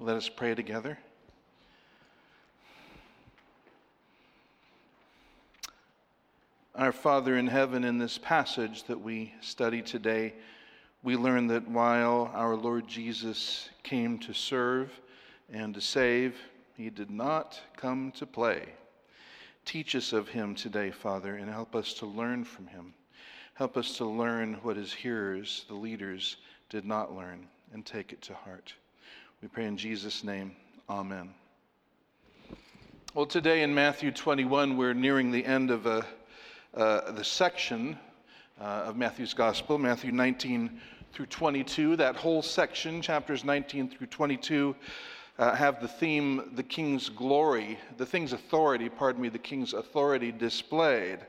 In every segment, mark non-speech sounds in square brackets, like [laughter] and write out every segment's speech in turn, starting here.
Let us pray together. Our Father in heaven, in this passage that we study today, we learn that while our Lord Jesus came to serve and to save, he did not come to play. Teach us of him today, Father, and help us to learn from him. Help us to learn what his hearers, the leaders, did not learn and take it to heart. We pray in Jesus' name. Amen. Well, today in Matthew 21, we're nearing the end of a, uh, the section uh, of Matthew's Gospel, Matthew 19 through 22. That whole section, chapters 19 through 22, uh, have the theme, the king's glory, the king's authority, pardon me, the king's authority displayed.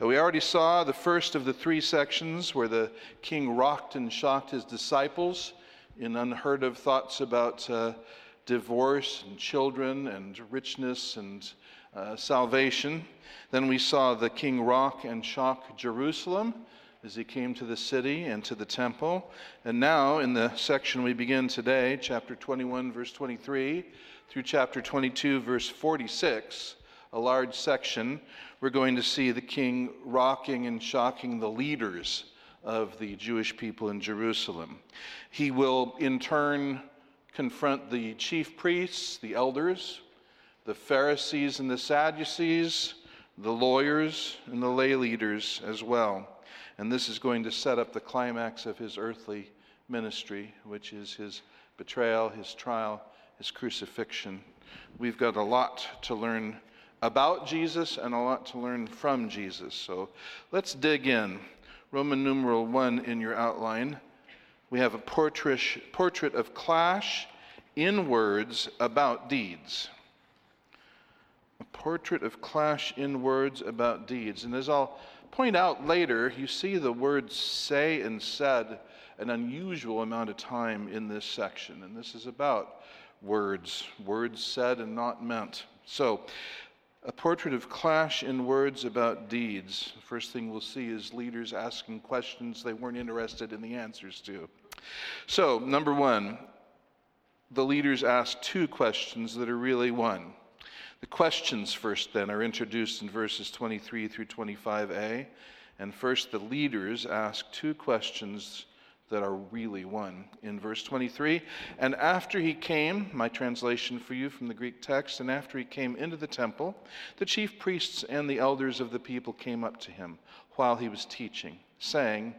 We already saw the first of the three sections where the king rocked and shocked his disciples in unheard of thoughts about uh, divorce and children and richness and uh, salvation. Then we saw the king rock and shock Jerusalem as he came to the city and to the temple. And now, in the section we begin today, chapter 21, verse 23, through chapter 22, verse 46, a large section, we're going to see the king rocking and shocking the leaders of the Jewish people in Jerusalem. He will, in turn, confront the chief priests, the elders, the Pharisees and the Sadducees, the lawyers, and the lay leaders as well. And this is going to set up the climax of his earthly ministry, which is his betrayal, his trial, his crucifixion. We've got a lot to learn about Jesus and a lot to learn from Jesus. So let's dig in. Roman numeral 1 in your outline. We have a portrait, portrait of clash in words about deeds. A portrait of clash in words about deeds. And as I'll point out later, you see the words say and said an unusual amount of time in this section. And this is about words, words said and not meant. So a portrait of clash in words about deeds. The first thing we'll see is leaders asking questions they weren't interested in the answers to. So, number one, the leaders ask two questions that are really one. The questions first, then, are introduced in verses 23 through 25a. And first, the leaders ask two questions that are really one. In verse 23, and after he came, my translation for you from the Greek text, and after he came into the temple, the chief priests and the elders of the people came up to him while he was teaching, saying,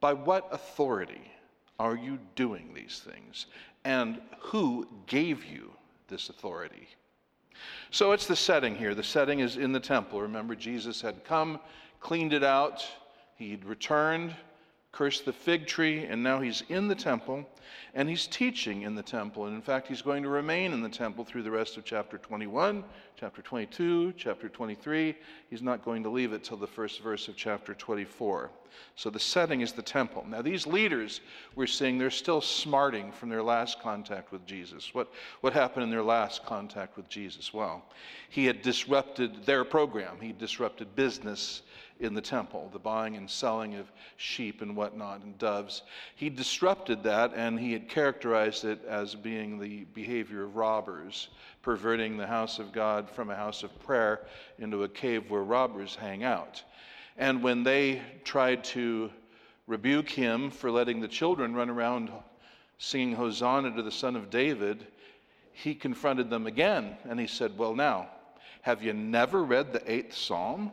By what authority are you doing these things? And who gave you this authority? So it's the setting here. The setting is in the temple. Remember, Jesus had come, cleaned it out, he'd returned cursed the fig tree, and now he's in the temple, and he's teaching in the temple. And in fact, he's going to remain in the temple through the rest of chapter 21, chapter 22, chapter 23. He's not going to leave it till the first verse of chapter 24. So the setting is the temple. Now, these leaders, we're seeing, they're still smarting from their last contact with Jesus. What, what happened in their last contact with Jesus? Well, he had disrupted their program, he disrupted business in the temple, the buying and selling of sheep and whatnot and doves. He disrupted that and he had characterized it as being the behavior of robbers, perverting the house of God from a house of prayer into a cave where robbers hang out. And when they tried to rebuke him for letting the children run around singing Hosanna to the Son of David, he confronted them again and he said, Well, now, have you never read the eighth psalm?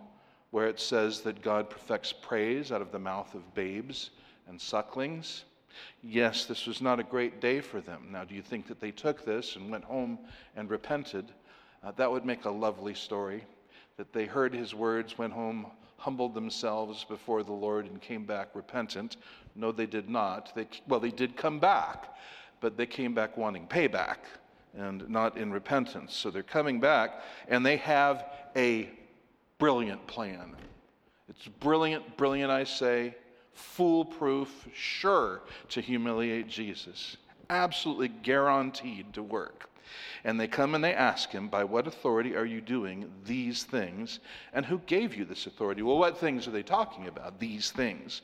where it says that God perfects praise out of the mouth of babes and sucklings. Yes, this was not a great day for them. Now, do you think that they took this and went home and repented? Uh, that would make a lovely story. That they heard his words, went home, humbled themselves before the Lord, and came back repentant. No, they did not. They, well, they did come back, but they came back wanting payback and not in repentance. So they're coming back, and they have a brilliant plan. It's brilliant, brilliant, I say, foolproof, sure to humiliate Jesus. Absolutely guaranteed to work. And they come and they ask him, By what authority are you doing these things? And who gave you this authority? Well, what things are they talking about? These things.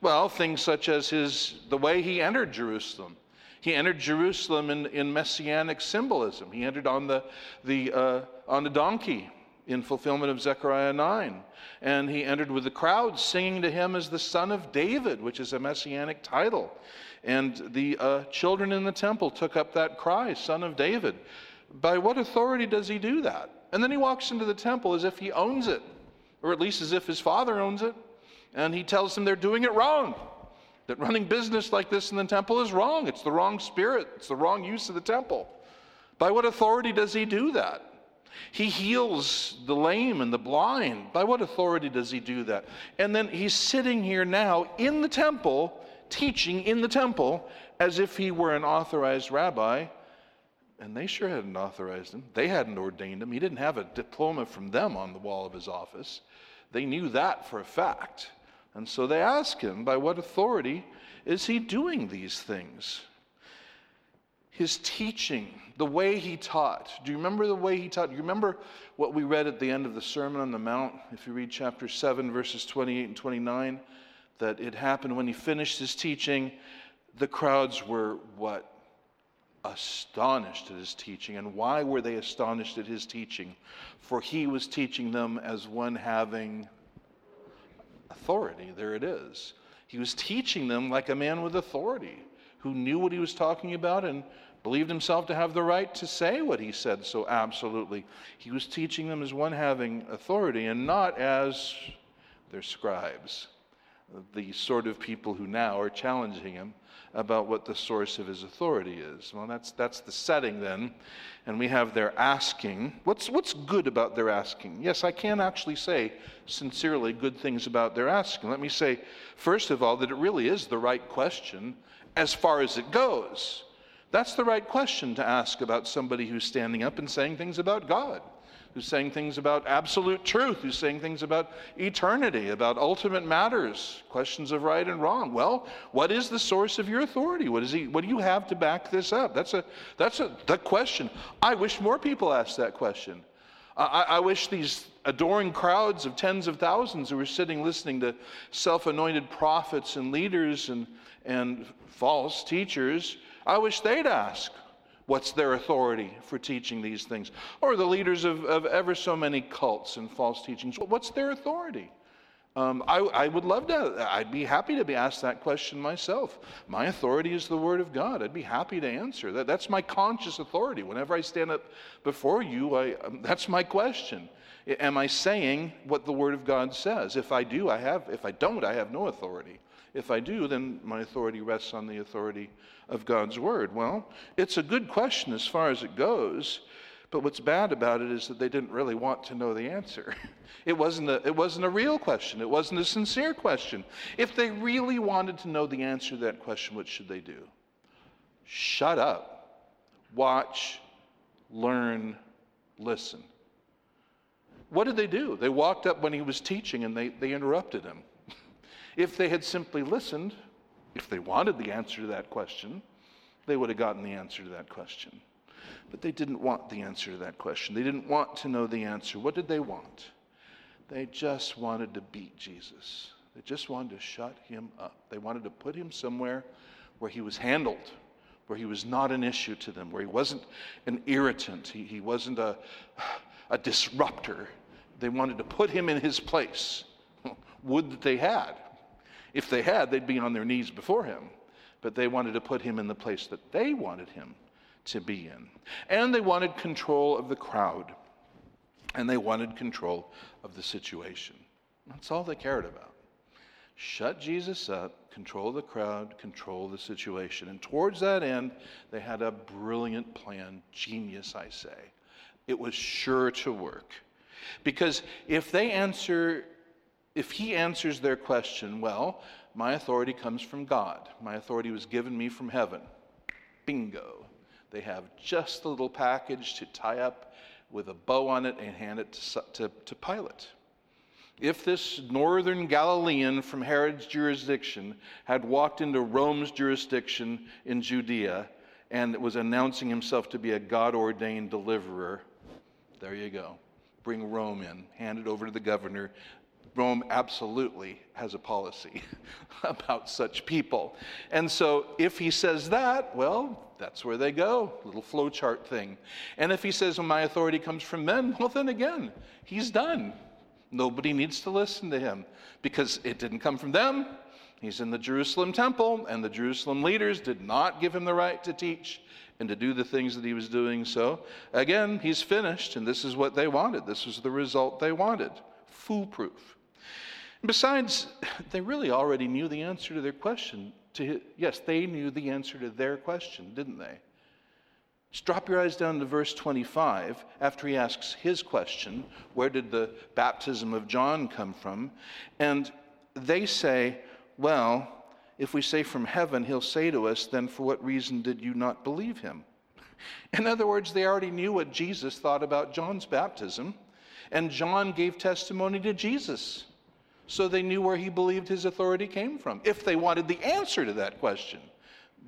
Well, things such as his the way he entered Jerusalem. He entered Jerusalem in, in messianic symbolism. He entered on the, the, uh, on the donkey in fulfillment of Zechariah 9. And he entered with the crowd singing to him as the son of David, which is a messianic title. And the uh, children in the temple took up that cry, Son of David. By what authority does he do that? And then he walks into the temple as if he owns it, or at least as if his father owns it. And he tells them they're doing it wrong. That running business like this in the temple is wrong. It's the wrong spirit, it's the wrong use of the temple. By what authority does he do that? He heals the lame and the blind. By what authority does he do that? And then he's sitting here now in the temple, teaching in the temple, as if he were an authorized rabbi. And they sure hadn't authorized him. They hadn't ordained him. He didn't have a diploma from them on the wall of his office. They knew that for a fact. And so they ask him, by what authority is he doing these things? His teaching, the way he taught. Do you remember the way he taught? Do you remember what we read at the end of the Sermon on the Mount? If you read chapter 7, verses 28 and 29, that it happened when he finished his teaching, the crowds were what? Astonished at his teaching. And why were they astonished at his teaching? For he was teaching them as one having authority. There it is. He was teaching them like a man with authority who knew what he was talking about and believed himself to have the right to say what he said so absolutely. He was teaching them as one having authority and not as their scribes, the sort of people who now are challenging him about what the source of his authority is. Well, that's, that's the setting then. And we have their asking. What's, what's good about their asking? Yes, I can actually say sincerely good things about their asking. Let me say, first of all, that it really is the right question as far as it goes. That's the right question to ask about somebody who's standing up and saying things about God who's saying things about absolute truth, who's saying things about eternity, about ultimate matters, questions of right and wrong. Well, what is the source of your authority? What, is he, what do you have to back this up? That's a that's a the question. I wish more people asked that question. I, I wish these adoring crowds of tens of thousands who were sitting listening to self-anointed prophets and leaders and, and false teachers, I wish they'd ask, What's their authority for teaching these things? Or the leaders of, of ever so many cults and false teachings, what's their authority? Um, I, I, would love to, I'd be happy to be asked that question myself. My authority is the Word of God. I'd be happy to answer that. That's my conscious authority. Whenever I stand up before you, I, um, that's my question. Am I saying what the Word of God says? If I do, I have. If I don't, I have no authority. If I do, then my authority rests on the authority of God's word? Well, it's a good question as far as it goes, but what's bad about it is that they didn't really want to know the answer. [laughs] It wasn't a, it wasn't a real question, it wasn't a sincere question. If they really wanted to know the answer to that question, what should they do? Shut up, watch, learn, listen. What did they do? They walked up when he was teaching and they, they interrupted him. If they had simply listened, if they wanted the answer to that question, they would have gotten the answer to that question. But they didn't want the answer to that question. They didn't want to know the answer. What did they want? They just wanted to beat Jesus. They just wanted to shut him up. They wanted to put him somewhere where he was handled, where he was not an issue to them, where he wasn't an irritant, he, he wasn't a, a disruptor. They wanted to put him in his place. [laughs] Would that they had. If they had, they'd be on their knees before him. But they wanted to put him in the place that they wanted him to be in. And they wanted control of the crowd. And they wanted control of the situation. That's all they cared about. Shut Jesus up, control the crowd, control the situation. And towards that end, they had a brilliant plan. Genius, I say. It was sure to work. Because if they answer if he answers their question, well, my authority comes from God. My authority was given me from heaven. Bingo. They have just a little package to tie up with a bow on it and hand it to, to, to Pilate. If this northern Galilean from Herod's jurisdiction had walked into Rome's jurisdiction in Judea and was announcing himself to be a God ordained deliverer, there you go. Bring Rome in, hand it over to the governor, Rome absolutely has a policy [laughs] about such people. And so if he says that, well, that's where they go, little flowchart thing. And if he says, well, my authority comes from men, [laughs] well, then again, he's done. Nobody needs to listen to him because it didn't come from them. He's in the Jerusalem temple, and the Jerusalem leaders did not give him the right to teach and to do the things that he was doing. So, again, he's finished, and this is what they wanted. This was the result they wanted foolproof. Besides, [laughs] they really already knew the answer to their question. To, yes, they knew the answer to their question, didn't they? Just drop your eyes down to verse 25 after he asks his question Where did the baptism of John come from? And they say, Well, if we say from heaven, he'll say to us, Then for what reason did you not believe him? [laughs] In other words, they already knew what Jesus thought about John's baptism, and John gave testimony to Jesus so they knew where he believed his authority came from, if they wanted the answer to that question.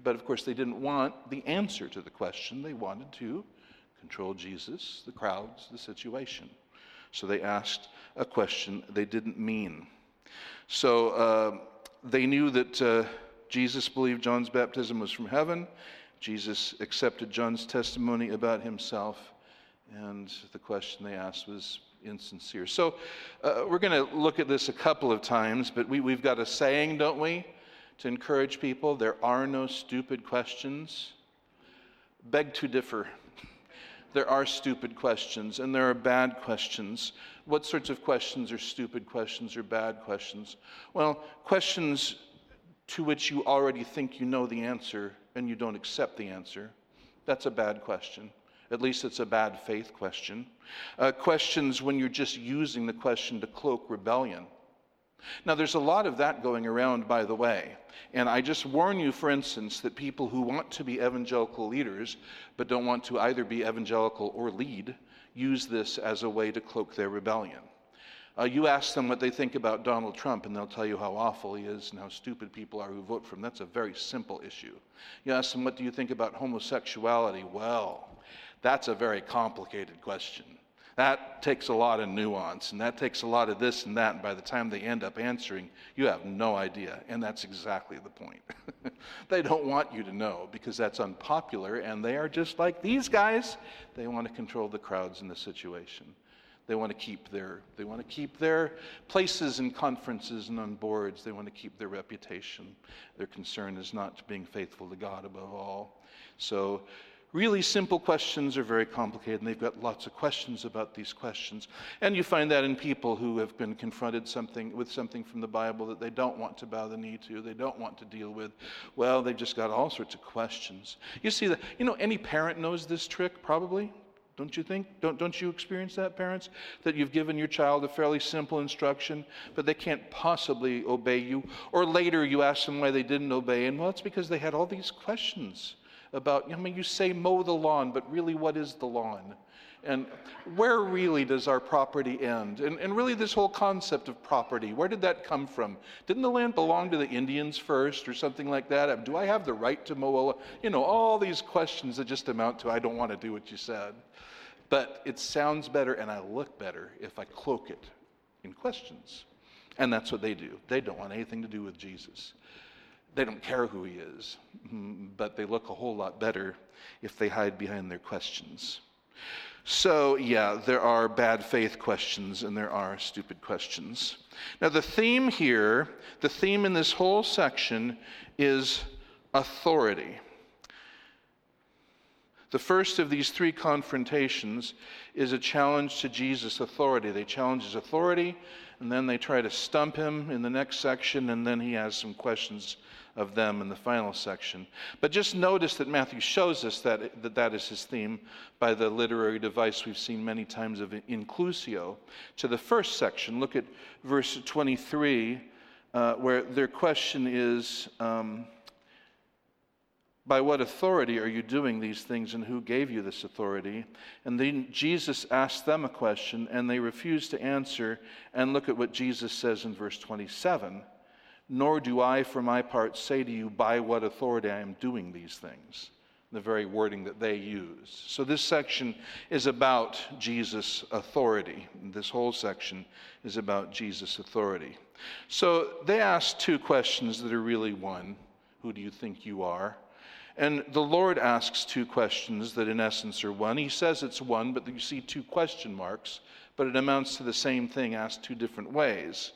But of course, they didn't want the answer to the question. They wanted to control Jesus, the crowds, the situation. So they asked a question they didn't mean. So uh, they knew that uh, Jesus believed John's baptism was from heaven. Jesus accepted John's testimony about himself. And the question they asked was insincere. So uh, we're going to look at this a couple of times, but we, we've got a saying, don't we, to encourage people there are no stupid questions. Beg to differ. [laughs] there are stupid questions and there are bad questions. What sorts of questions are stupid questions or bad questions? Well, questions to which you already think you know the answer and you don't accept the answer. That's a bad question. At least it's a bad faith question. Uh, questions when you're just using the question to cloak rebellion. Now, there's a lot of that going around, by the way. And I just warn you, for instance, that people who want to be evangelical leaders but don't want to either be evangelical or lead use this as a way to cloak their rebellion. Uh, you ask them what they think about Donald Trump, and they'll tell you how awful he is and how stupid people are who vote for him. That's a very simple issue. You ask them, what do you think about homosexuality? Well, that's a very complicated question. That takes a lot of nuance, and that takes a lot of this and that, and by the time they end up answering, you have no idea. And that's exactly the point. [laughs] they don't want you to know because that's unpopular, and they are just like these guys. They want to control the crowds in the situation. They want to keep their they want to keep their places in conferences and on boards. They want to keep their reputation. Their concern is not being faithful to God above all. So Really simple questions are very complicated, and they've got lots of questions about these questions. And you find that in people who have been confronted something, with something from the Bible that they don't want to bow the knee to, they don't want to deal with. Well, they've just got all sorts of questions. You see that, you know, any parent knows this trick, probably. Don't you think? Don't, don't you experience that, parents? That you've given your child a fairly simple instruction, but they can't possibly obey you. Or later you ask them why they didn't obey, and well, it's because they had all these questions about, I mean, you say mow the lawn, but really, what is the lawn? And where really does our property end? And, and really, this whole concept of property, where did that come from? Didn't the land belong to the Indians first or something like that? Do I have the right to mow a? You know, all these questions that just amount to, I don't want to do what you said. But it sounds better and I look better if I cloak it in questions. And that's what they do. They don't want anything to do with Jesus. They don't care who he is, [laughs] but they look a whole lot better if they hide behind their questions. So, yeah, there are bad faith questions and there are stupid questions. Now, the theme here, the theme in this whole section is authority. The first of these three confrontations is a challenge to Jesus' authority. They challenge his authority, and then they try to stump him in the next section, and then he has some questions of them in the final section. But just notice that Matthew shows us that that, that is his theme by the literary device we've seen many times of inclusio. To the first section, look at verse 23, uh, where their question is. Um, by what authority are you doing these things, and who gave you this authority? And then Jesus asked them a question, and they refused to answer. And look at what Jesus says in verse 27 Nor do I, for my part, say to you by what authority I am doing these things. the very wording that they use. So this section is about Jesus' authority. This whole section is about Jesus' authority. So they ask two questions that are really one Who do you think you are? And the Lord asks two questions that, in essence, are one. He says it's one, but you see two question marks, but it amounts to the same thing asked two different ways.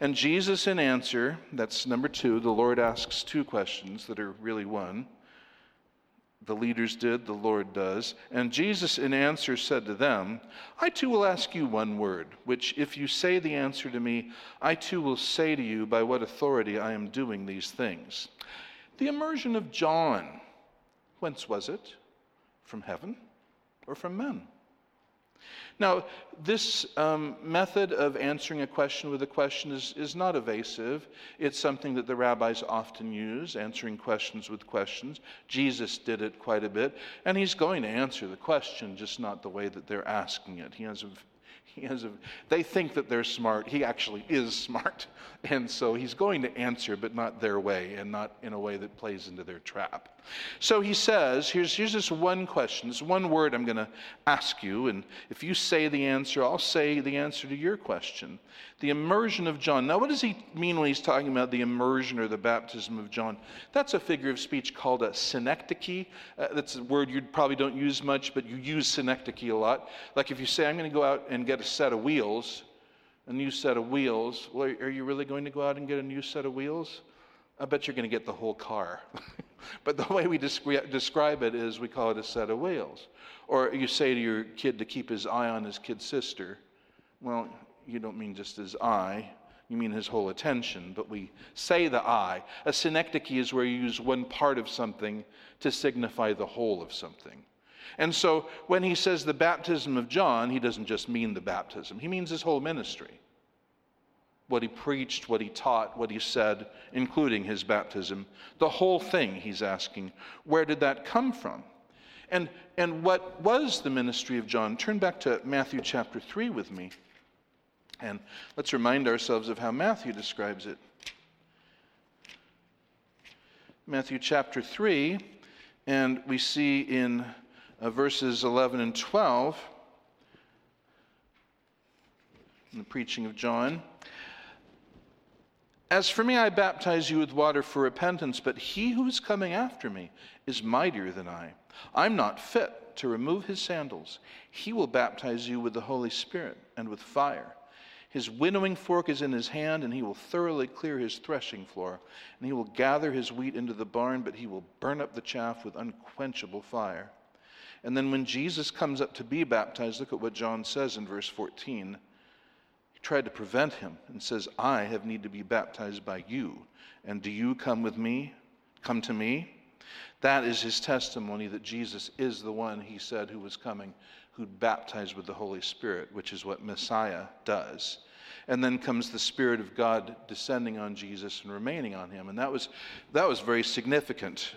And Jesus, in answer, that's number two, the Lord asks two questions that are really one. The leaders did, the Lord does. And Jesus, in answer, said to them, I too will ask you one word, which if you say the answer to me, I too will say to you by what authority I am doing these things. The immersion of John, whence was it? From heaven or from men? Now, this um, method of answering a question with a question is, is not evasive. It's something that the rabbis often use, answering questions with questions. Jesus did it quite a bit, and he's going to answer the question, just not the way that they're asking it. He has a he has a, they think that they're smart. He actually is smart. [laughs] And so he's going to answer, but not their way and not in a way that plays into their trap. So he says, here's, here's this one question, this one word I'm going to ask you. And if you say the answer, I'll say the answer to your question. The immersion of John. Now, what does he mean when he's talking about the immersion or the baptism of John? That's a figure of speech called a synecdoche. Uh, that's a word you probably don't use much, but you use synecdoche a lot. Like if you say, I'm going to go out and get a set of wheels, a new set of wheels. Well, are you really going to go out and get a new set of wheels? I bet you're going to get the whole car. [laughs] but the way we descri- describe it is we call it a set of wheels. Or you say to your kid to keep his eye on his kid sister. Well, you don't mean just his eye, you mean his whole attention, but we say the eye. A synecdoche is where you use one part of something to signify the whole of something. And so when he says the baptism of John, he doesn't just mean the baptism, he means his whole ministry. What he preached, what he taught, what he said, including his baptism. The whole thing, he's asking, where did that come from? And, and what was the ministry of John? Turn back to Matthew chapter 3 with me. And let's remind ourselves of how Matthew describes it. Matthew chapter 3, and we see in uh, verses 11 and 12, in the preaching of John. As for me, I baptize you with water for repentance, but he who is coming after me is mightier than I. I'm not fit to remove his sandals. He will baptize you with the Holy Spirit and with fire. His winnowing fork is in his hand, and he will thoroughly clear his threshing floor. And he will gather his wheat into the barn, but he will burn up the chaff with unquenchable fire. And then when Jesus comes up to be baptized, look at what John says in verse 14. Tried to prevent him and says, I have need to be baptized by you. And do you come with me? Come to me? That is his testimony that Jesus is the one he said who was coming, who'd baptize with the Holy Spirit, which is what Messiah does. And then comes the Spirit of God descending on Jesus and remaining on him. And that was, that was very significant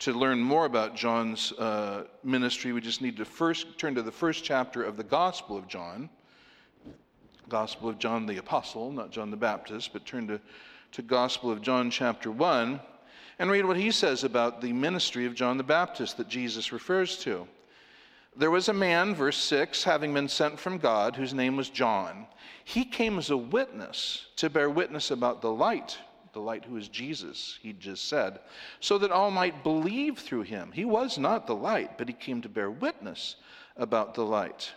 to learn more about John's uh, ministry, we just need to first turn to the first chapter of the Gospel of John. Gospel of John the Apostle, not John the Baptist, but turn to, to Gospel of John chapter 1 and read what he says about the ministry of John the Baptist that Jesus refers to. There was a man, verse 6, having been sent from God, whose name was John. He came as a witness to bear witness about the light the light who is Jesus, he just said, so that all might believe through him. He was not the light, but he came to bear witness about the light.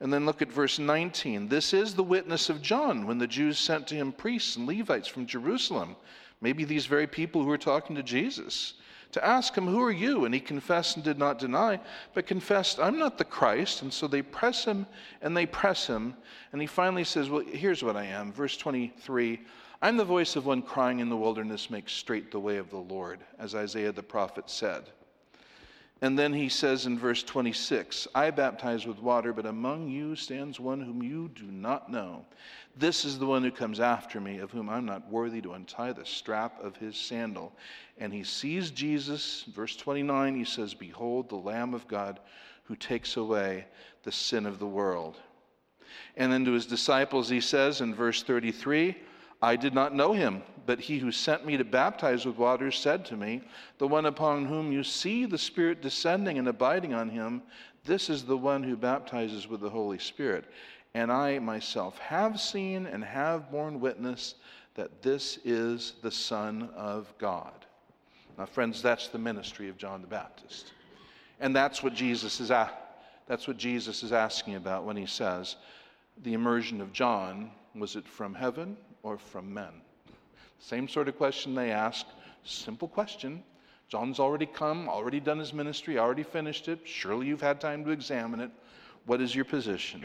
And then look at verse 19. This is the witness of John when the Jews sent to him priests and Levites from Jerusalem, maybe these very people who were talking to Jesus, to ask him, Who are you? And he confessed and did not deny, but confessed, I'm not the Christ. And so they press him and they press him. And he finally says, Well, here's what I am. Verse 23 I'm the voice of one crying in the wilderness, make straight the way of the Lord, as Isaiah the prophet said. And then he says in verse 26 I baptize with water, but among you stands one whom you do not know. This is the one who comes after me, of whom I'm not worthy to untie the strap of his sandal. And he sees Jesus. Verse 29, he says, Behold, the Lamb of God who takes away the sin of the world. And then to his disciples, he says in verse 33, I did not know him, but he who sent me to baptize with water said to me, The one upon whom you see the Spirit descending and abiding on him, this is the one who baptizes with the Holy Spirit. And I myself have seen and have borne witness that this is the Son of God. Now, friends, that's the ministry of John the Baptist. And that's what Jesus is, a- that's what Jesus is asking about when he says, The immersion of John, was it from heaven or from men? Same sort of question they ask. Simple question. John's already come, already done his ministry, already finished it. Surely you've had time to examine it. What is your position?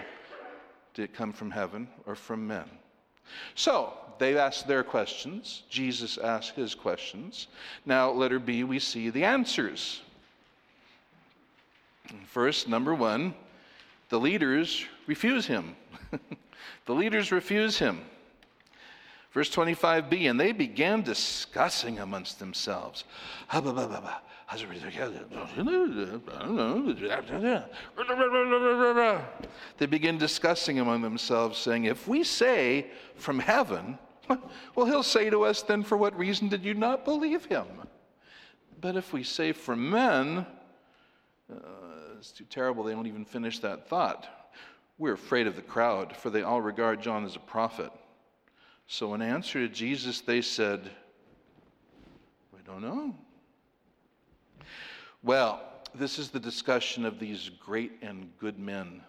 Did it come from heaven or from men? So they asked their questions. Jesus asked his questions. Now, letter B, we see the answers. First, number one, the leaders refuse him. [laughs] the leaders refuse him. Verse 25b, and they began discussing amongst themselves. They begin discussing among themselves, saying, If we say from heaven, [laughs] well, he'll say to us, then for what reason did you not believe him? But if we say from men, uh, it's too terrible, they don't even finish that thought. We're afraid of the crowd, for they all regard John as a prophet. So, in answer to Jesus, they said, We don't know. Well, this is the discussion of these great and good men.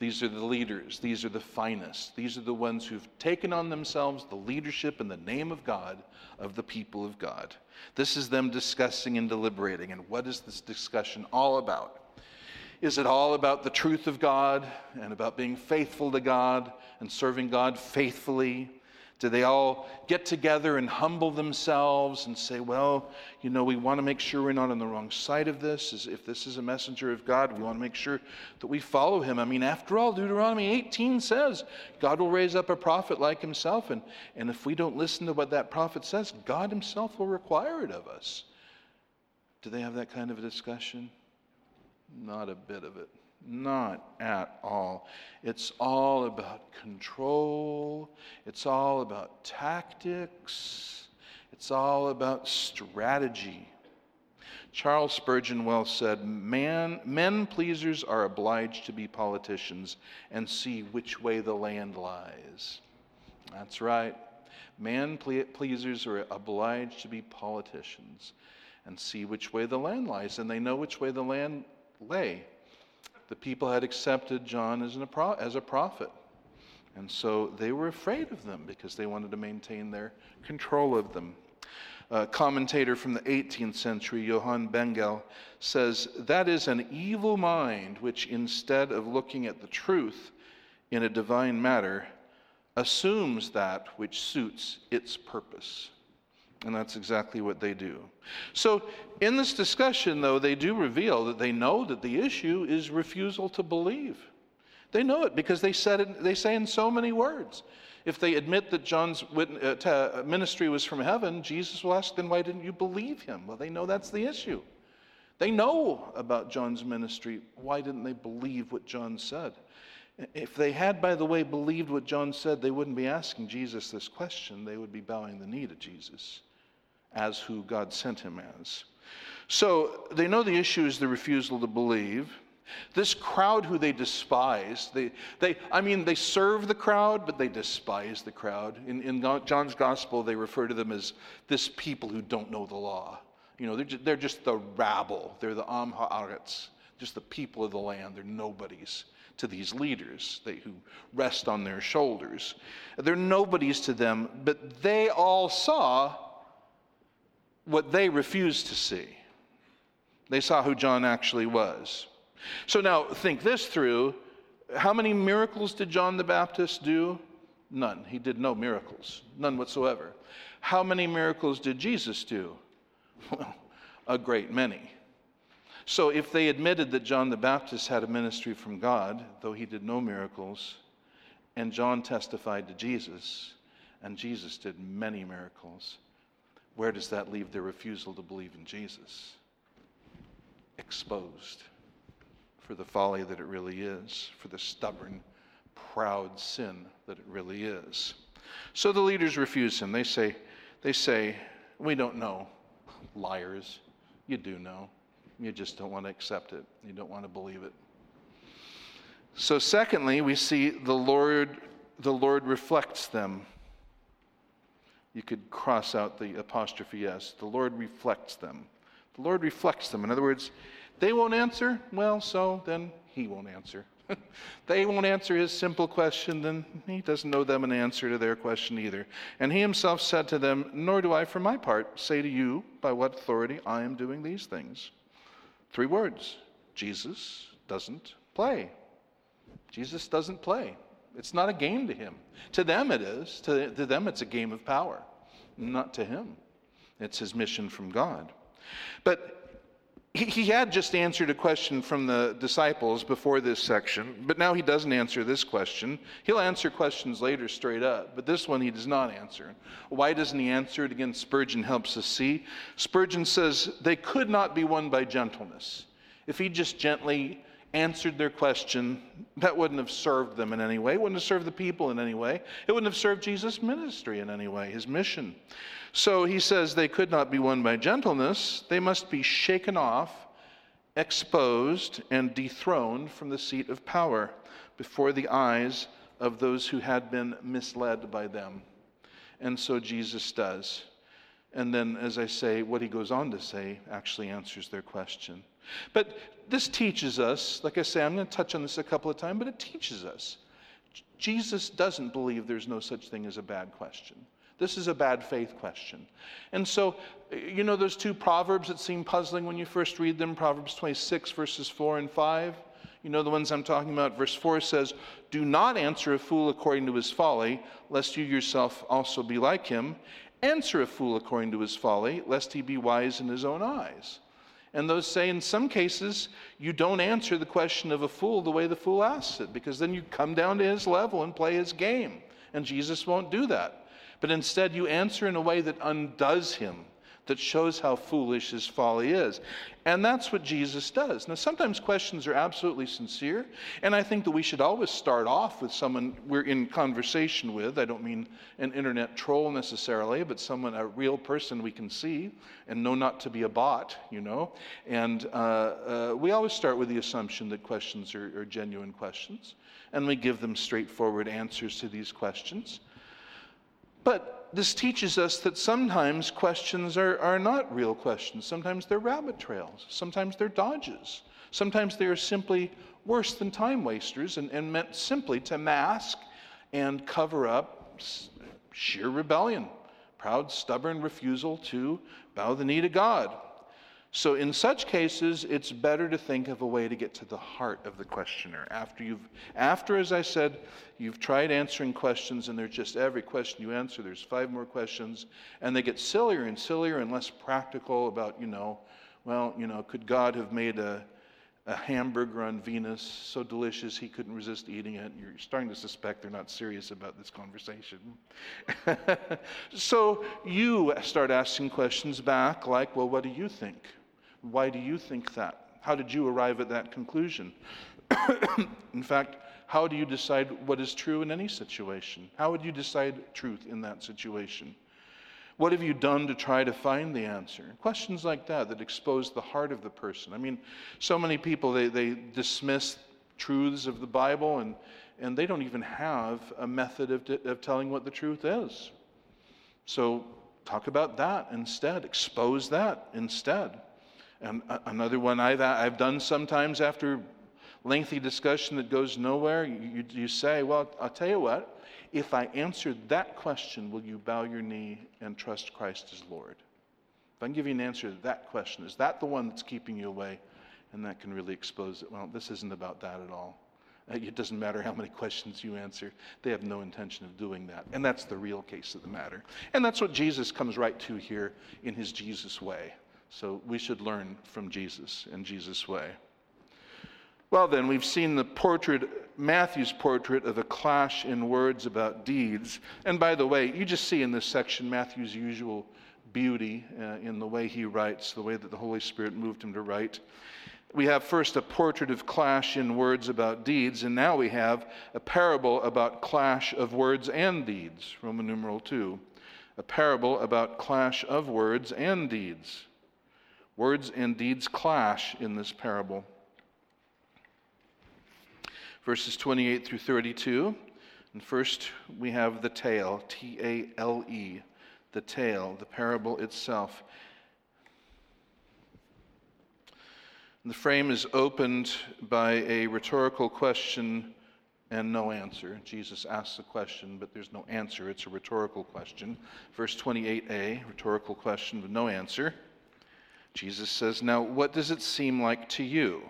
These are the leaders. These are the finest. These are the ones who've taken on themselves the leadership in the name of God of the people of God. This is them discussing and deliberating. And what is this discussion all about? Is it all about the truth of God and about being faithful to God and serving God faithfully? Do they all get together and humble themselves and say, well, you know, we want to make sure we're not on the wrong side of this? If this is a messenger of God, we want to make sure that we follow him. I mean, after all, Deuteronomy 18 says God will raise up a prophet like himself. And, and if we don't listen to what that prophet says, God himself will require it of us. Do they have that kind of a discussion? Not a bit of it. Not at all. It's all about control, it's all about tactics, it's all about strategy. Charles Spurgeon well said, Man, Men pleasers are obliged to be politicians and see which way the land lies. That's right. Man pleasers are obliged to be politicians and see which way the land lies, and they know which way the land lay the people had accepted John as, as a prophet. And so they were afraid of them because they wanted to maintain their control of them. A commentator from the 18th century, Johann Bengel, says that is an evil mind which, instead of looking at the truth in a divine matter, assumes that which suits its purpose. And that's exactly what they do. So, in this discussion, though, they do reveal that they know that the issue is refusal to believe. They know it because they, said it, they say in so many words. If they admit that John's uh, ministry was from heaven, Jesus will ask, then why didn't you believe him? Well, they know that's the issue. They know about John's ministry. Why didn't they believe what John said? If they had, by the way, believed what John said, they wouldn't be asking Jesus this question. They would be bowing the knee to Jesus as who God sent him as. So they know the issue is the refusal to believe. This crowd who they despise, they, they, I mean, they serve the crowd, but they despise the crowd. In, in John's gospel, they refer to them as this people who don't know the law. You know, they're just, they're just the rabble, they're the Am Haaretz, just the people of the land. They're nobodies to these leaders they, who rest on their shoulders. They're nobodies to them, but they all saw what they refused to see. They saw who John actually was. So now think this through. How many miracles did John the Baptist do? None. He did no miracles, none whatsoever. How many miracles did Jesus do? [laughs] Well, a great many. So if they admitted that John the Baptist had a ministry from God, though he did no miracles, and John testified to Jesus, and Jesus did many miracles, where does that leave their refusal to believe in Jesus? Exposed for the folly that it really is, for the stubborn, proud sin that it really is. So the leaders refuse him. They say, they say, we don't know. Liars. You do know. You just don't want to accept it. You don't want to believe it. So secondly, we see the Lord the Lord reflects them. You could cross out the apostrophe s. The Lord reflects them. The Lord reflects them. In other words, they won't answer. Well, so then he won't answer. [laughs] they won't answer his simple question, then he doesn't know them an answer to their question either. And he himself said to them, Nor do I, for my part, say to you by what authority I am doing these things. Three words Jesus doesn't play. Jesus doesn't play. It's not a game to him. To them, it is. To, to them, it's a game of power. Not to him. It's his mission from God. But he, he had just answered a question from the disciples before this section, but now he doesn't answer this question. He'll answer questions later straight up, but this one he does not answer. Why doesn't he answer it? Again, Spurgeon helps us see. Spurgeon says they could not be won by gentleness. If he just gently answered their question, that wouldn't have served them in any way. It wouldn't have served the people in any way. It wouldn't have served Jesus' ministry in any way, his mission. So he says they could not be won by gentleness. They must be shaken off, exposed, and dethroned from the seat of power before the eyes of those who had been misled by them. And so Jesus does. And then, as I say, what he goes on to say actually answers their question. But this teaches us, like I say, I'm going to touch on this a couple of times, but it teaches us. Jesus doesn't believe there's no such thing as a bad question. This is a bad faith question. And so, you know, those two proverbs that seem puzzling when you first read them Proverbs 26, verses 4 and 5. You know the ones I'm talking about. Verse 4 says, Do not answer a fool according to his folly, lest you yourself also be like him. Answer a fool according to his folly, lest he be wise in his own eyes. And those say in some cases, you don't answer the question of a fool the way the fool asks it, because then you come down to his level and play his game. And Jesus won't do that. But instead, you answer in a way that undoes him that shows how foolish his folly is. And that's what Jesus does. Now, sometimes questions are absolutely sincere, and I think that we should always start off with someone we're in conversation with. I don't mean an internet troll necessarily, but someone, a real person we can see and know not to be a bot, you know. And uh, uh, we always start with the assumption that questions are, are genuine questions, and we give them straightforward answers to these questions. But this teaches us that sometimes questions are, are not real questions. Sometimes they're rabbit trails. Sometimes they're dodges. Sometimes they are simply worse than time wasters and, and meant simply to mask and cover up sheer rebellion, proud, stubborn refusal to bow the knee to God. So, in such cases, it's better to think of a way to get to the heart of the questioner. After you've, after, as I said, you've tried answering questions, and there's just every question you answer, there's five more questions, and they get sillier and sillier and less practical about, you know, well, you know, could God have made a, a hamburger on Venus so delicious he couldn't resist eating it? You're starting to suspect they're not serious about this conversation. [laughs] so you start asking questions back like, well, what do you think? Why do you think that? How did you arrive at that conclusion? [coughs] in fact, how do you decide what is true in any situation? How would you decide truth in that situation? What have you done to try to find the answer? Questions like that that expose the heart of the person. I mean, so many people, they, they dismiss truths of the Bible and, and they don't even have a method of, of telling what the truth is. So talk about that instead, expose that instead. And another one I've, I've done sometimes after lengthy discussion that goes nowhere, you, you say, Well, I'll tell you what, if I answer that question, will you bow your knee and trust Christ as Lord? If I can give you an answer to that question, is that the one that's keeping you away? And that can really expose it. Well, this isn't about that at all. Uh, it doesn't matter how many [laughs] questions you answer, they have no intention of doing that. And that's the real case of the matter. And that's what Jesus comes right to here in his Jesus way. So we should learn from Jesus in Jesus' way. Well, then, we've seen the portrait, Matthew's portrait of a clash in words about deeds. And by the way, you just see in this section Matthew's usual beauty uh, in the way he writes, the way that the Holy Spirit moved him to write. We have first a portrait of clash in words about deeds, and now we have a parable about clash of words and deeds, Roman numeral 2. A parable about clash of words and deeds. Words and deeds clash in this parable. Verses 28 through 32. And first we have the tale, T A L E, the tale, the parable itself. The frame is opened by a rhetorical question and no answer. Jesus asks a question, but there's no answer. It's a rhetorical question. Verse 28a, rhetorical question with no answer. Jesus says, Now, what does it seem like to you?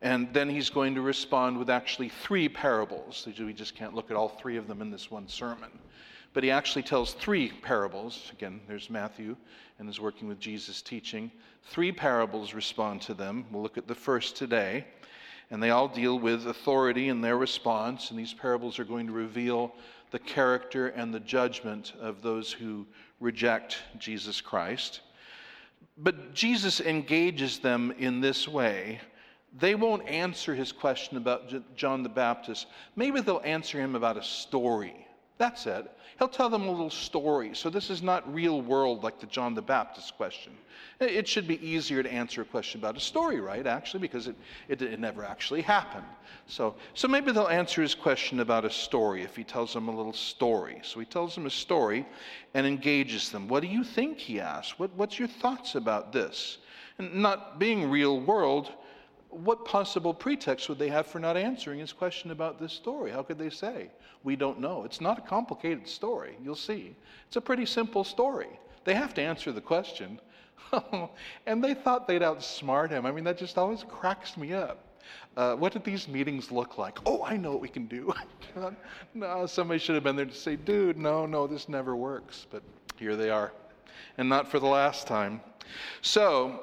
And then he's going to respond with actually three parables. We just can't look at all three of them in this one sermon. But he actually tells three parables. Again, there's Matthew and is working with Jesus teaching. Three parables respond to them. We'll look at the first today. And they all deal with authority and their response. And these parables are going to reveal the character and the judgment of those who reject Jesus Christ. But Jesus engages them in this way they won't answer his question about John the Baptist. Maybe they'll answer him about a story. That's it. He'll tell them a little story. So this is not real world like the John the Baptist question. It should be easier to answer a question about a story, right? Actually, because it, it, it never actually happened. So, so maybe they'll answer his question about a story if he tells them a little story. So he tells them a story and engages them. What do you think? He asks. What, what's your thoughts about this? And not being real world, what possible pretext would they have for not answering his question about this story? How could they say, We don't know? It's not a complicated story, you'll see. It's a pretty simple story. They have to answer the question. [laughs] and they thought they'd outsmart him. I mean, that just always cracks me up. Uh, what did these meetings look like? Oh, I know what we can do. [laughs] no, somebody should have been there to say, dude, no, no, this never works. But here they are. And not for the last time. So,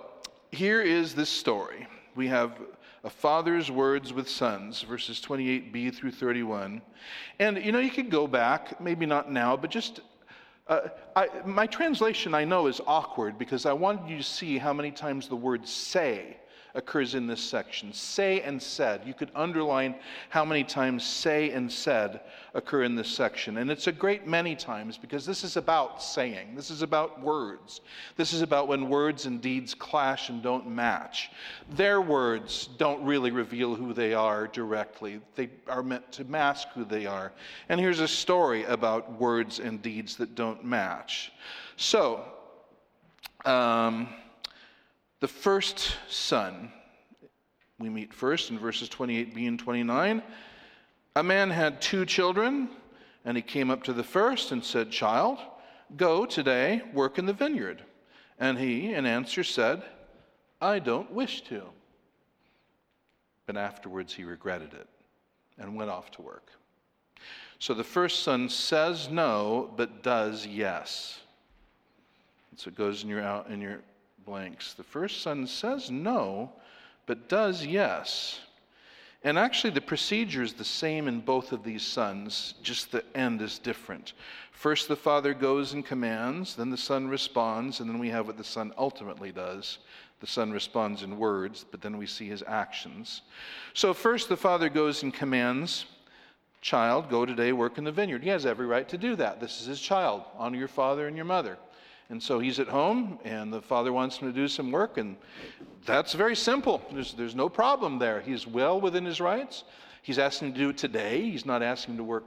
here is this story we have a father's words with sons, verses 28b through 31. And you know, you could go back, maybe not now, but just uh, I, my translation I know is awkward because I wanted you to see how many times the word say occurs in this section. Say and said. You could underline how many times say and said occur in this section. And it's a great many times because this is about saying. This is about words. This is about when words and deeds clash and don't match. Their words don't really reveal who they are directly, they are meant to mask who they are. And here's a story about words and deeds that don't match. So, um, the first son, we meet first in verses 28b and 29. A man had two children, and he came up to the first and said, Child, go today, work in the vineyard. And he, in answer, said, I don't wish to. But afterwards he regretted it and went off to work. So the first son says no, but does yes. so it goes in your, out, in your blanks. The first son says no, but does yes. And actually, the procedure is the same in both of these sons, just the end is different. First, the father goes and commands, then the son responds, and then we have what the son ultimately does. The son responds in words, but then we see his actions. So, first, the father goes and commands, Child, go today, work in the vineyard. He has every right to do that. This is his child. Honor your father and your mother. And so he's at home, and the father wants him to do some work, and that's very simple. There's, there's no problem there. He's well within his rights. He's asking to do it today. He's not asking to work,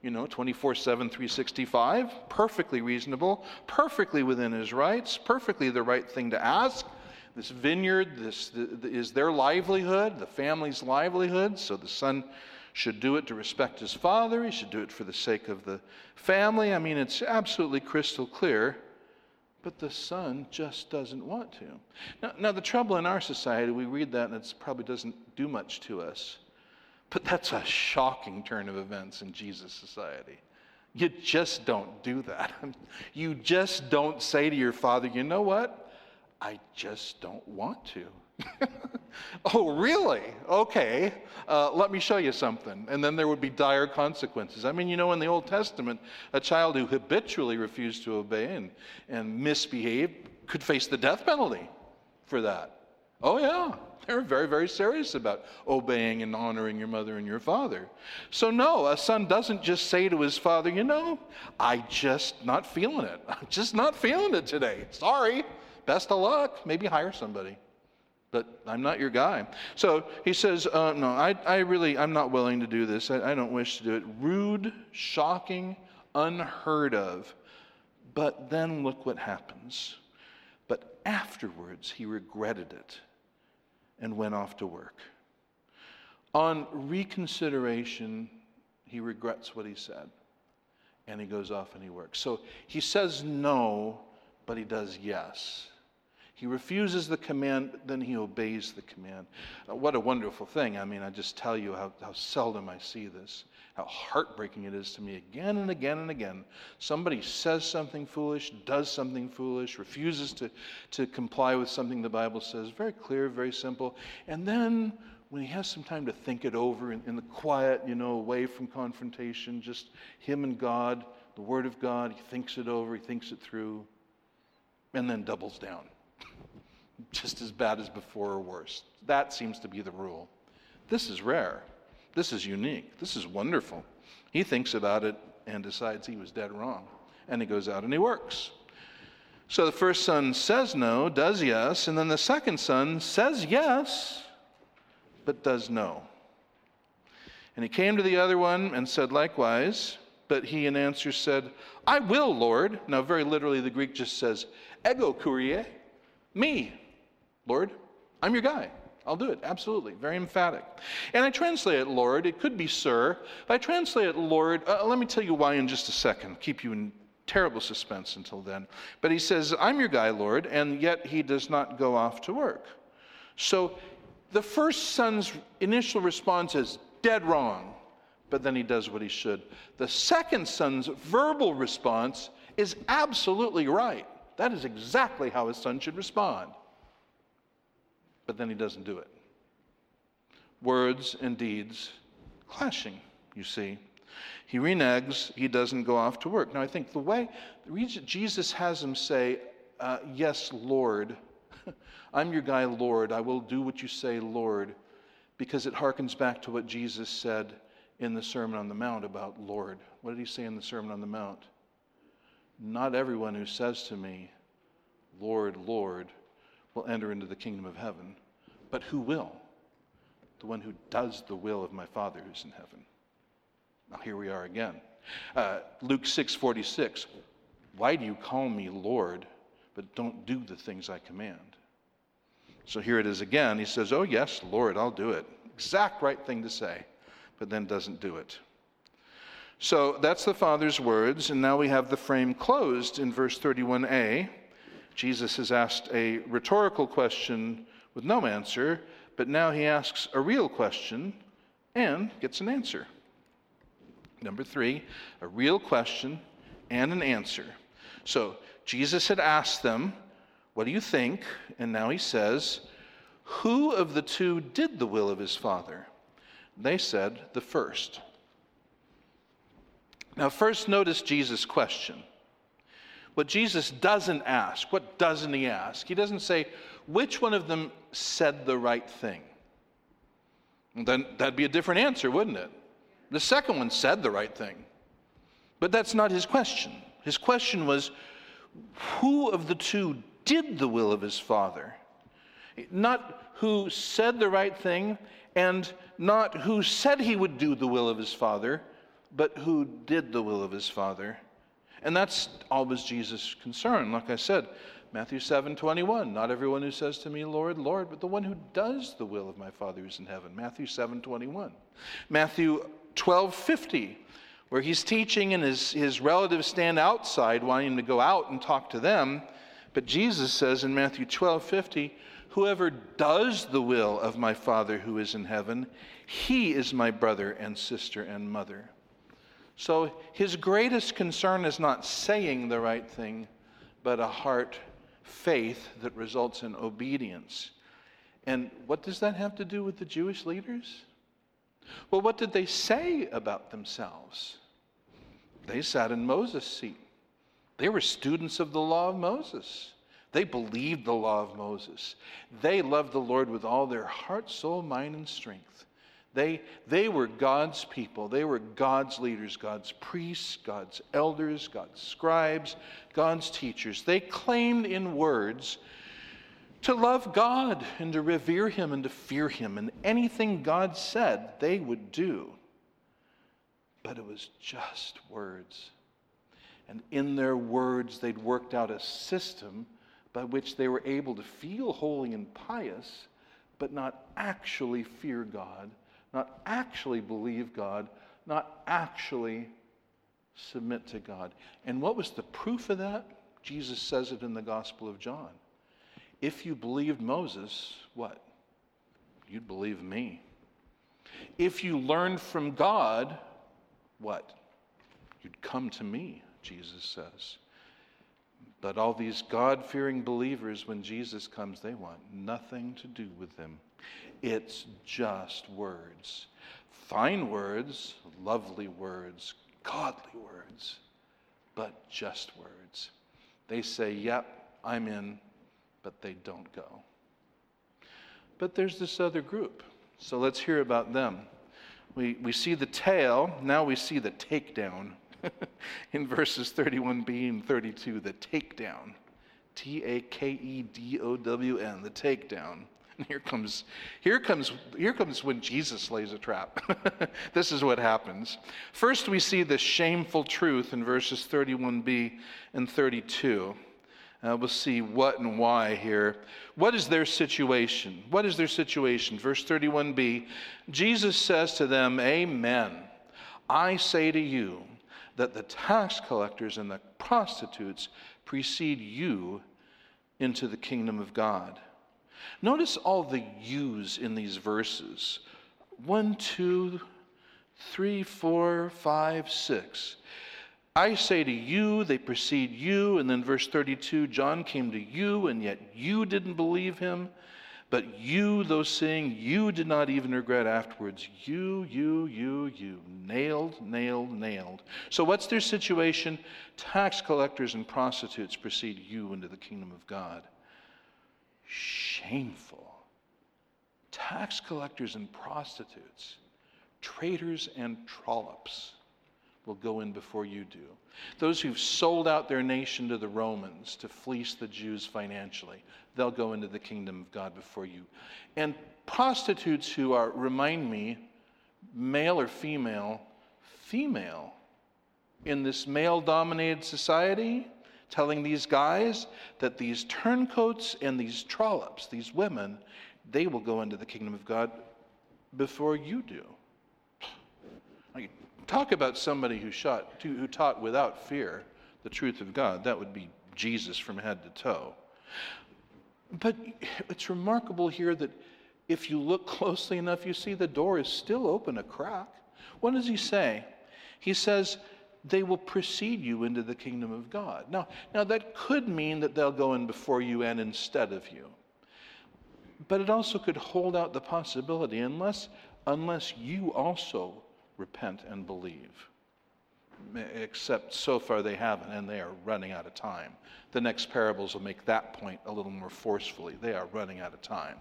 you know, 24 7, 365. Perfectly reasonable, perfectly within his rights, perfectly the right thing to ask. This vineyard this the, is their livelihood, the family's livelihood, so the son should do it to respect his father. He should do it for the sake of the family. I mean, it's absolutely crystal clear but the son just doesn't want to. Now, now, the trouble in our society, we read that and it probably doesn't do much to us. But that's a shocking turn of events in Jesus' society. You just don't do that. [laughs] You just don't say to your father, you know what? I just don't want to. [laughs] oh, really? Okay, uh, let me show you something. And then there would be dire consequences. I mean, you know, in the Old Testament, a child who habitually refused to obey and, and misbehaved could face the death penalty for that. Oh, yeah. [laughs] They're very, very serious about obeying and honoring your mother and your father. So, no, a son doesn't just say to his father, You know, I just not feeling it. [laughs] I'm just not feeling it today. Sorry. Best of luck. Maybe hire somebody. But I'm not your guy. So he says, uh, No, I, I really, I'm not willing to do this. I, I don't wish to do it. Rude, shocking, unheard of. But then look what happens. But afterwards, he regretted it and went off to work. On reconsideration, he regrets what he said and he goes off and he works. So he says no, but he does yes. He refuses the command, then he obeys the command. Uh, what a wonderful thing. I mean, I just tell you how, how seldom I see this, how heartbreaking it is to me again and again and again. Somebody says something foolish, does something foolish, refuses to, to comply with something the Bible says. Very clear, very simple. And then when he has some time to think it over in, in the quiet, you know, away from confrontation, just him and God, the Word of God, he thinks it over, he thinks it through, and then doubles down just as bad as before or worse. That seems to be the rule. This is rare. This is unique. This is wonderful. He thinks about it and decides he was dead wrong. And he goes out and he works. So the first son says no, does yes, and then the second son says yes, but does no. And he came to the other one and said likewise, but he in answer said, I will, Lord. Now, very literally, the Greek just says, ego kurie, me. Lord, I'm your guy. I'll do it, absolutely. Very emphatic. And I translate it, Lord. It could be sir. But I translate it, Lord, uh, let me tell you why in just a second. Keep you in terrible suspense until then. But he says, I'm your guy, Lord, and yet he does not go off to work. So the first son's initial response is dead wrong, but then he does what he should. The second son's verbal response is absolutely right. That is exactly how his son should respond but then he doesn't do it. Words and deeds clashing, you see. He reneges, he doesn't go off to work. Now, I think the way Jesus has him say, uh, Yes, Lord, [laughs] I'm your guy, Lord, I will do what you say, Lord, because it harkens back to what Jesus said in the Sermon on the Mount about Lord. What did he say in the Sermon on the Mount? Not everyone who says to me, Lord, Lord, will enter into the kingdom of heaven, but who will? The one who does the will of my Father who's in heaven. Now here we are again. Uh, Luke 6:46. Why do you call me Lord, but don't do the things I command? So here it is again. He says, "Oh yes, Lord, I'll do it." Exact right thing to say, but then doesn't do it. So that's the Father's words, and now we have the frame closed in verse 31a. Jesus has asked a rhetorical question with no answer, but now he asks a real question and gets an answer. Number three, a real question and an answer. So Jesus had asked them, What do you think? And now he says, Who of the two did the will of his father? They said, The first. Now, first notice Jesus' question. What Jesus doesn't ask, what doesn't he ask? He doesn't say, which one of them said the right thing? Then that'd be a different answer, wouldn't it? The second one said the right thing. But that's not his question. His question was, who of the two did the will of his father? Not who said the right thing, and not who said he would do the will of his father, but who did the will of his father. And that's always Jesus' concern. Like I said, Matthew 7 21, not everyone who says to me, Lord, Lord, but the one who does the will of my Father who's in heaven. Matthew 7 21. Matthew 12 50, where he's teaching and his, his relatives stand outside wanting him to go out and talk to them. But Jesus says in Matthew 12 50, Whoever does the will of my Father who is in heaven, he is my brother and sister and mother. So his greatest concern is not saying the right thing, but a heart faith that results in obedience. And what does that have to do with the Jewish leaders? Well, what did they say about themselves? They sat in Moses' seat. They were students of the law of Moses. They believed the law of Moses. They loved the Lord with all their heart, soul, mind, and strength. They, they were God's people. They were God's leaders, God's priests, God's elders, God's scribes, God's teachers. They claimed in words to love God and to revere Him and to fear Him. And anything God said, they would do. But it was just words. And in their words, they'd worked out a system by which they were able to feel holy and pious, but not actually fear God, not actually believe God, not actually submit to God. And what was the proof of that? Jesus says it in the Gospel of John. If you believed Moses, what? You'd believe me. If you learned from God, what? You'd come to me, Jesus says. But all these God fearing believers, when Jesus comes, they want nothing to do with him. It's just words. Fine words, lovely words, godly words, but just words. They say, Yep, I'm in, but they don't go. But there's this other group. So let's hear about them. We, we see the tale, now we see the takedown. [laughs] in verses 31b and 32, the takedown. T A K E D O W N, the takedown. And [laughs] here comes, here comes, here comes when Jesus lays a trap. [laughs] this is what happens. First, we see the shameful truth in verses 31b and 32. Uh, we'll see what and why here. What is their situation? What is their situation? Verse 31b Jesus says to them, Amen. I say to you that the tax collectors and the prostitutes precede you into the kingdom of God. Notice all the yous in these verses one, two, three, four, five, six. I say to you, they precede you. And then verse 32 John came to you, and yet you didn't believe him. But you, though saying, you did not even regret afterwards. You, you, you, you. Nailed, nailed, nailed. So, what's their situation? Tax collectors and prostitutes precede you into the kingdom of God. Shameful. Tax collectors and prostitutes, traitors and trollops will go in before you do. Those who've sold out their nation to the Romans to fleece the Jews financially, they'll go into the kingdom of God before you. And prostitutes who are, remind me, male or female, female, in this male dominated society, telling these guys that these turncoats and these trollops, these women, they will go into the kingdom of God before you do. Talk about somebody who, shot, who taught without fear the truth of God. That would be Jesus from head to toe. But it's remarkable here that if you look closely enough, you see the door is still open a crack. What does he say? He says, they will precede you into the kingdom of God. Now, now that could mean that they'll go in before you and instead of you. But it also could hold out the possibility, unless, unless you also repent and believe. Eh, except so far they haven't, and they are running out of time. The next parables will make that point a little more forcefully. They are running out of time.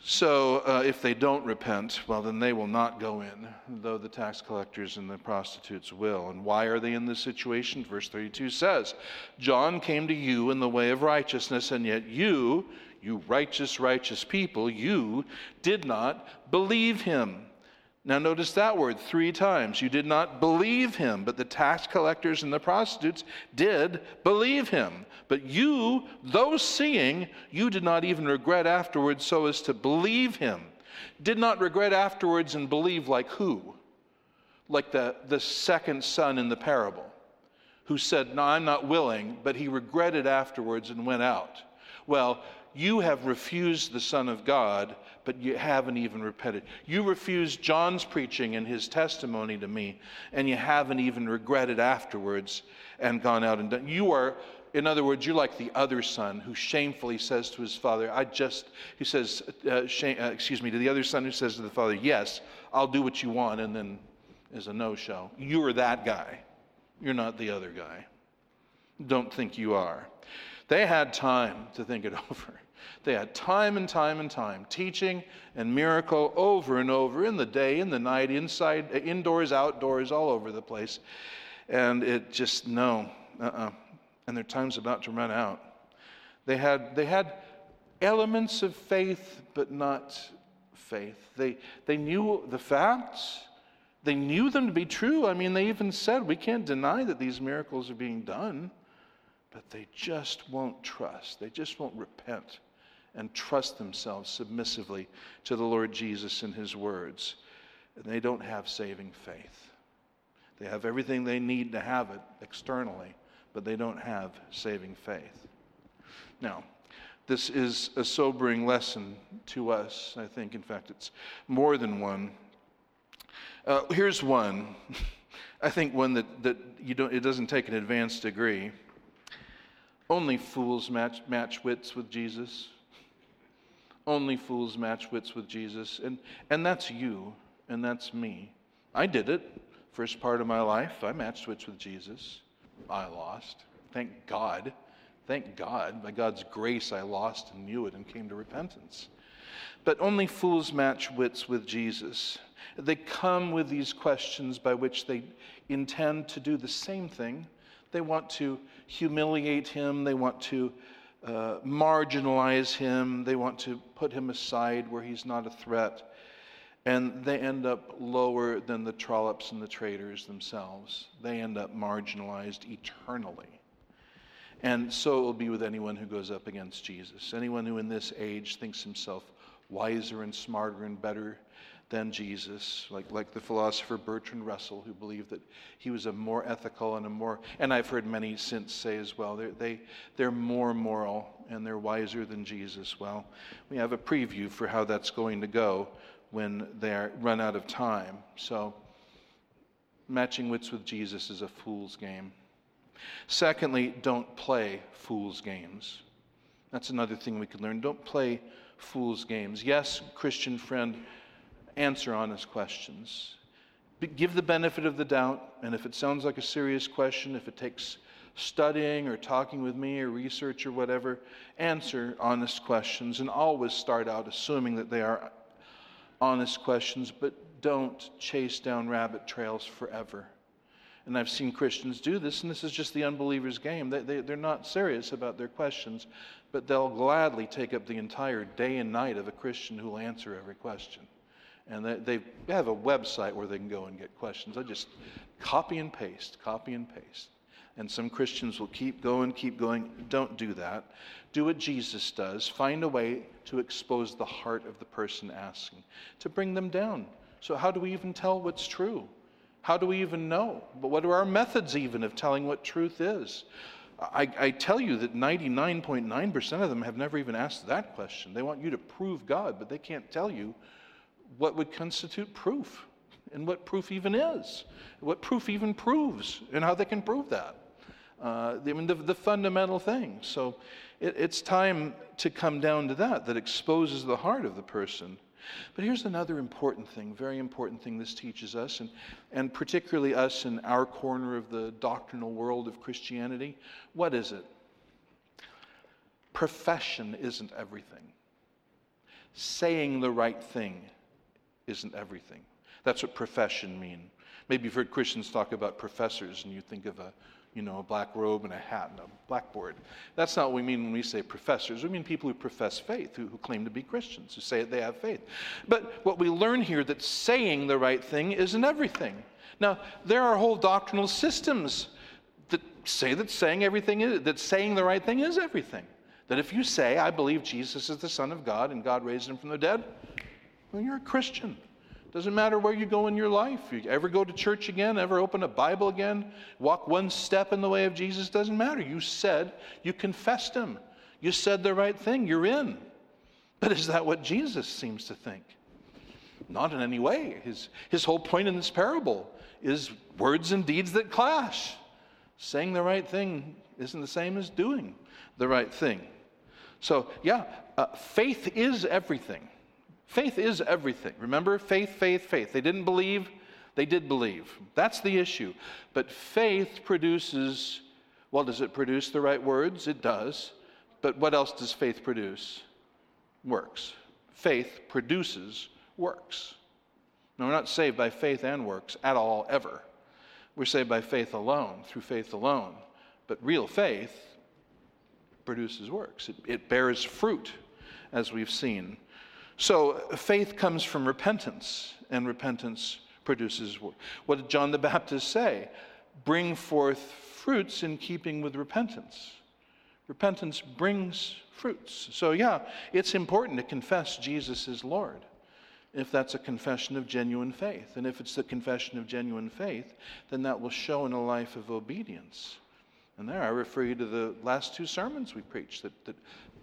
So uh, if they don't repent, well, then they will not go in, though the tax collectors and the prostitutes will. And why are they in this situation? Verse 32 says, John came to you in the way of righteousness, and yet you, you righteous, righteous people, you did not believe him. Now, notice that word three times. You did not believe him, but the tax collectors and the prostitutes did believe him. But you, though seeing, you did not even regret afterwards so as to believe him. Did not regret afterwards and believe like who? Like the, the second son in the parable, who said, No, I'm not willing, but he regretted afterwards and went out. Well, you have refused the Son of God, but you haven't even repented. You refused John's preaching and his testimony to me, and you haven't even regretted afterwards and gone out and done. You are, in other words, you're like the other son who shamefully says to his father, I just, he says, uh, shame, uh, excuse me, to the other son who says to the father, Yes, I'll do what you want, and then is a no show. You are that guy. You're not the other guy. Don't think you are. They had time to think it [laughs] over. They had time and time and time, teaching and miracle over and over in the day, in the night, inside, indoors, outdoors, all over the place. And it just, no, uh uh-uh. uh And their time's about to run out. They had, they had elements of faith, but not faith. They, they knew the facts, they knew them to be true. I mean, they even said, we can't deny that these miracles are being done, but they just won't trust. They just won't repent and trust themselves submissively to the Lord Jesus and his words. And they don't have saving faith. They have everything they need to have it externally, but they don't have saving faith. Now, this is a sobering lesson to us. I think, in fact, it's more than one. Uh, here's one. [laughs] I think one that, that you don't, it doesn't take an advanced degree. Only fools match, match wits with Jesus. Only fools match wits with Jesus. And, and that's you, and that's me. I did it. First part of my life, I matched wits with Jesus. I lost. Thank God. Thank God. By God's grace, I lost and knew it and came to repentance. But only fools match wits with Jesus. They come with these questions by which they intend to do the same thing. They want to humiliate him, they want to uh, marginalize him, they want to put him aside where he's not a threat. And they end up lower than the trollops and the traitors themselves. They end up marginalized eternally. And so it will be with anyone who goes up against Jesus. Anyone who in this age thinks himself wiser and smarter and better than Jesus, like, like the philosopher Bertrand Russell, who believed that he was a more ethical and a more, and I've heard many since say as well, they're, they, they're more moral and they're wiser than Jesus. Well, we have a preview for how that's going to go when they run out of time. So, matching wits with Jesus is a fool's game. Secondly, don't play fool's games. That's another thing we can learn. Don't play fool's games. Yes, Christian friend, answer honest questions. Give the benefit of the doubt, and if it sounds like a serious question, if it takes studying or talking with me or research or whatever, answer honest questions and always start out assuming that they are honest questions, but don't chase down rabbit trails forever. And I've seen Christians do this, and this is just the unbeliever's game. They, they, they're not serious about their questions, but they'll gladly take up the entire day and night of a Christian who will answer every question. And they, they have a website where they can go and get questions. I just copy and paste, copy and paste. And some Christians will keep going, keep going. Don't do that. Do what Jesus does. Find a way to expose the heart of the person asking, to bring them down. So, how do we even tell what's true? How do we even know? But what are our methods, even, of telling what truth is? I, I tell you that 99.9% of them have never even asked that question. They want you to prove God, but they can't tell you what would constitute proof and what proof even is, what proof even proves, and how they can prove that. Uh, I mean, the, the, fundamental thing. So it, it's time to come down to that, that exposes the heart of the person. But here's another important thing, very important thing this teaches us, and, and particularly us in our corner of the doctrinal world of Christianity. What is it? Profession isn't everything. Saying the right thing isn't everything. That's what profession mean. Maybe you've heard Christians talk about professors and you think of a, you know, a black robe and a hat and a blackboard. That's not what we mean when we say professors. We mean people who profess faith, who, who claim to be Christians, who say they have faith. But what we learn here that saying the right thing isn't everything. Now, there are whole doctrinal systems that say that saying everything is, that saying the right thing is everything. That if you say, I believe Jesus is the Son of God and God raised him from the dead, well, you're a Christian. Doesn't matter where you go in your life. You ever go to church again, ever open a Bible again, walk one step in the way of Jesus, doesn't matter. You said, you confessed him. You said the right thing, you're in. But is that what Jesus seems to think? Not in any way. His, his whole point in this parable is words and deeds that clash. Saying the right thing isn't the same as doing the right thing. So, yeah, uh, faith is everything. Faith is everything. Remember? Faith, faith, faith. They didn't believe, they did believe. That's the issue. But faith produces, well, does it produce the right words? It does. But what else does faith produce? Works. Faith produces works. No, we're not saved by faith and works at all, ever. We're saved by faith alone, through faith alone. But real faith produces works, it, it bears fruit, as we've seen. So faith comes from repentance, and repentance produces work. What did John the Baptist say? Bring forth fruits in keeping with repentance. Repentance brings fruits. So, yeah, it's important to confess Jesus is Lord if that's a confession of genuine faith. And if it's the confession of genuine faith, then that will show in a life of obedience. And there I refer you to the last two sermons we preached that, that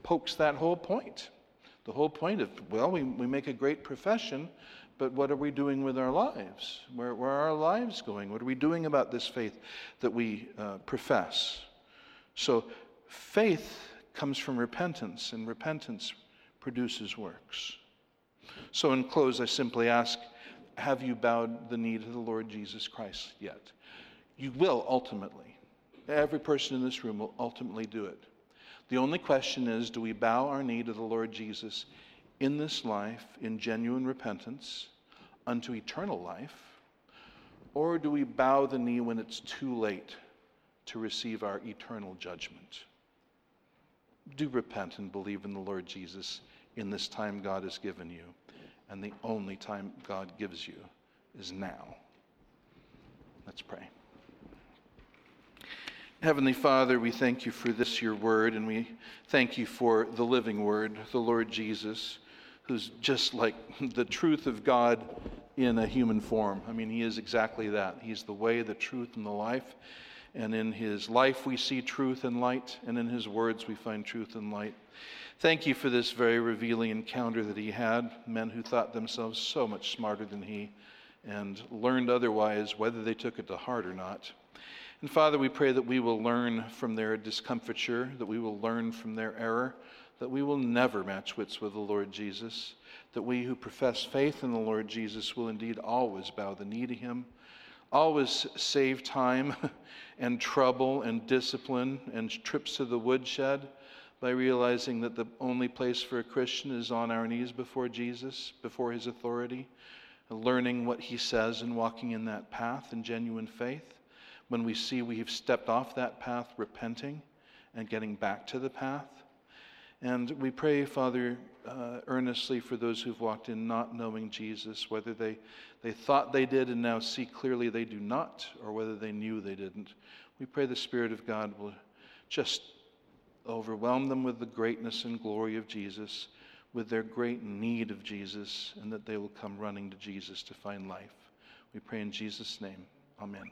pokes that whole point. The whole point of, well, we, we make a great profession, but what are we doing with our lives? Where, where are our lives going? What are we doing about this faith that we uh, profess? So, faith comes from repentance, and repentance produces works. So, in close, I simply ask Have you bowed the knee to the Lord Jesus Christ yet? You will ultimately. Every person in this room will ultimately do it. The only question is do we bow our knee to the Lord Jesus in this life in genuine repentance unto eternal life? Or do we bow the knee when it's too late to receive our eternal judgment? Do repent and believe in the Lord Jesus in this time God has given you. And the only time God gives you is now. Let's pray. Heavenly Father, we thank you for this, your word, and we thank you for the living word, the Lord Jesus, who's just like [laughs] the truth of God in a human form. I mean, he is exactly that. He's the way, the truth, and the life. And in his life, we see truth and light, and in his words, we find truth and light. Thank you for this very revealing encounter that he had. Men who thought themselves so much smarter than he and learned otherwise, whether they took it to heart or not. And Father, we pray that we will learn from their discomfiture, that we will learn from their error, that we will never match wits with the Lord Jesus, that we who profess faith in the Lord Jesus will indeed always bow the knee to him, always save time [laughs] and trouble and discipline and trips to the woodshed by realizing that the only place for a Christian is on our knees before Jesus, before his authority, learning what he says and walking in that path in genuine faith. When we see we've stepped off that path, repenting and getting back to the path. And we pray, Father, uh, earnestly for those who've walked in not knowing Jesus, whether they, they thought they did and now see clearly they do not, or whether they knew they didn't. We pray the Spirit of God will just overwhelm them with the greatness and glory of Jesus, with their great need of Jesus, and that they will come running to Jesus to find life. We pray in Jesus' name. Amen.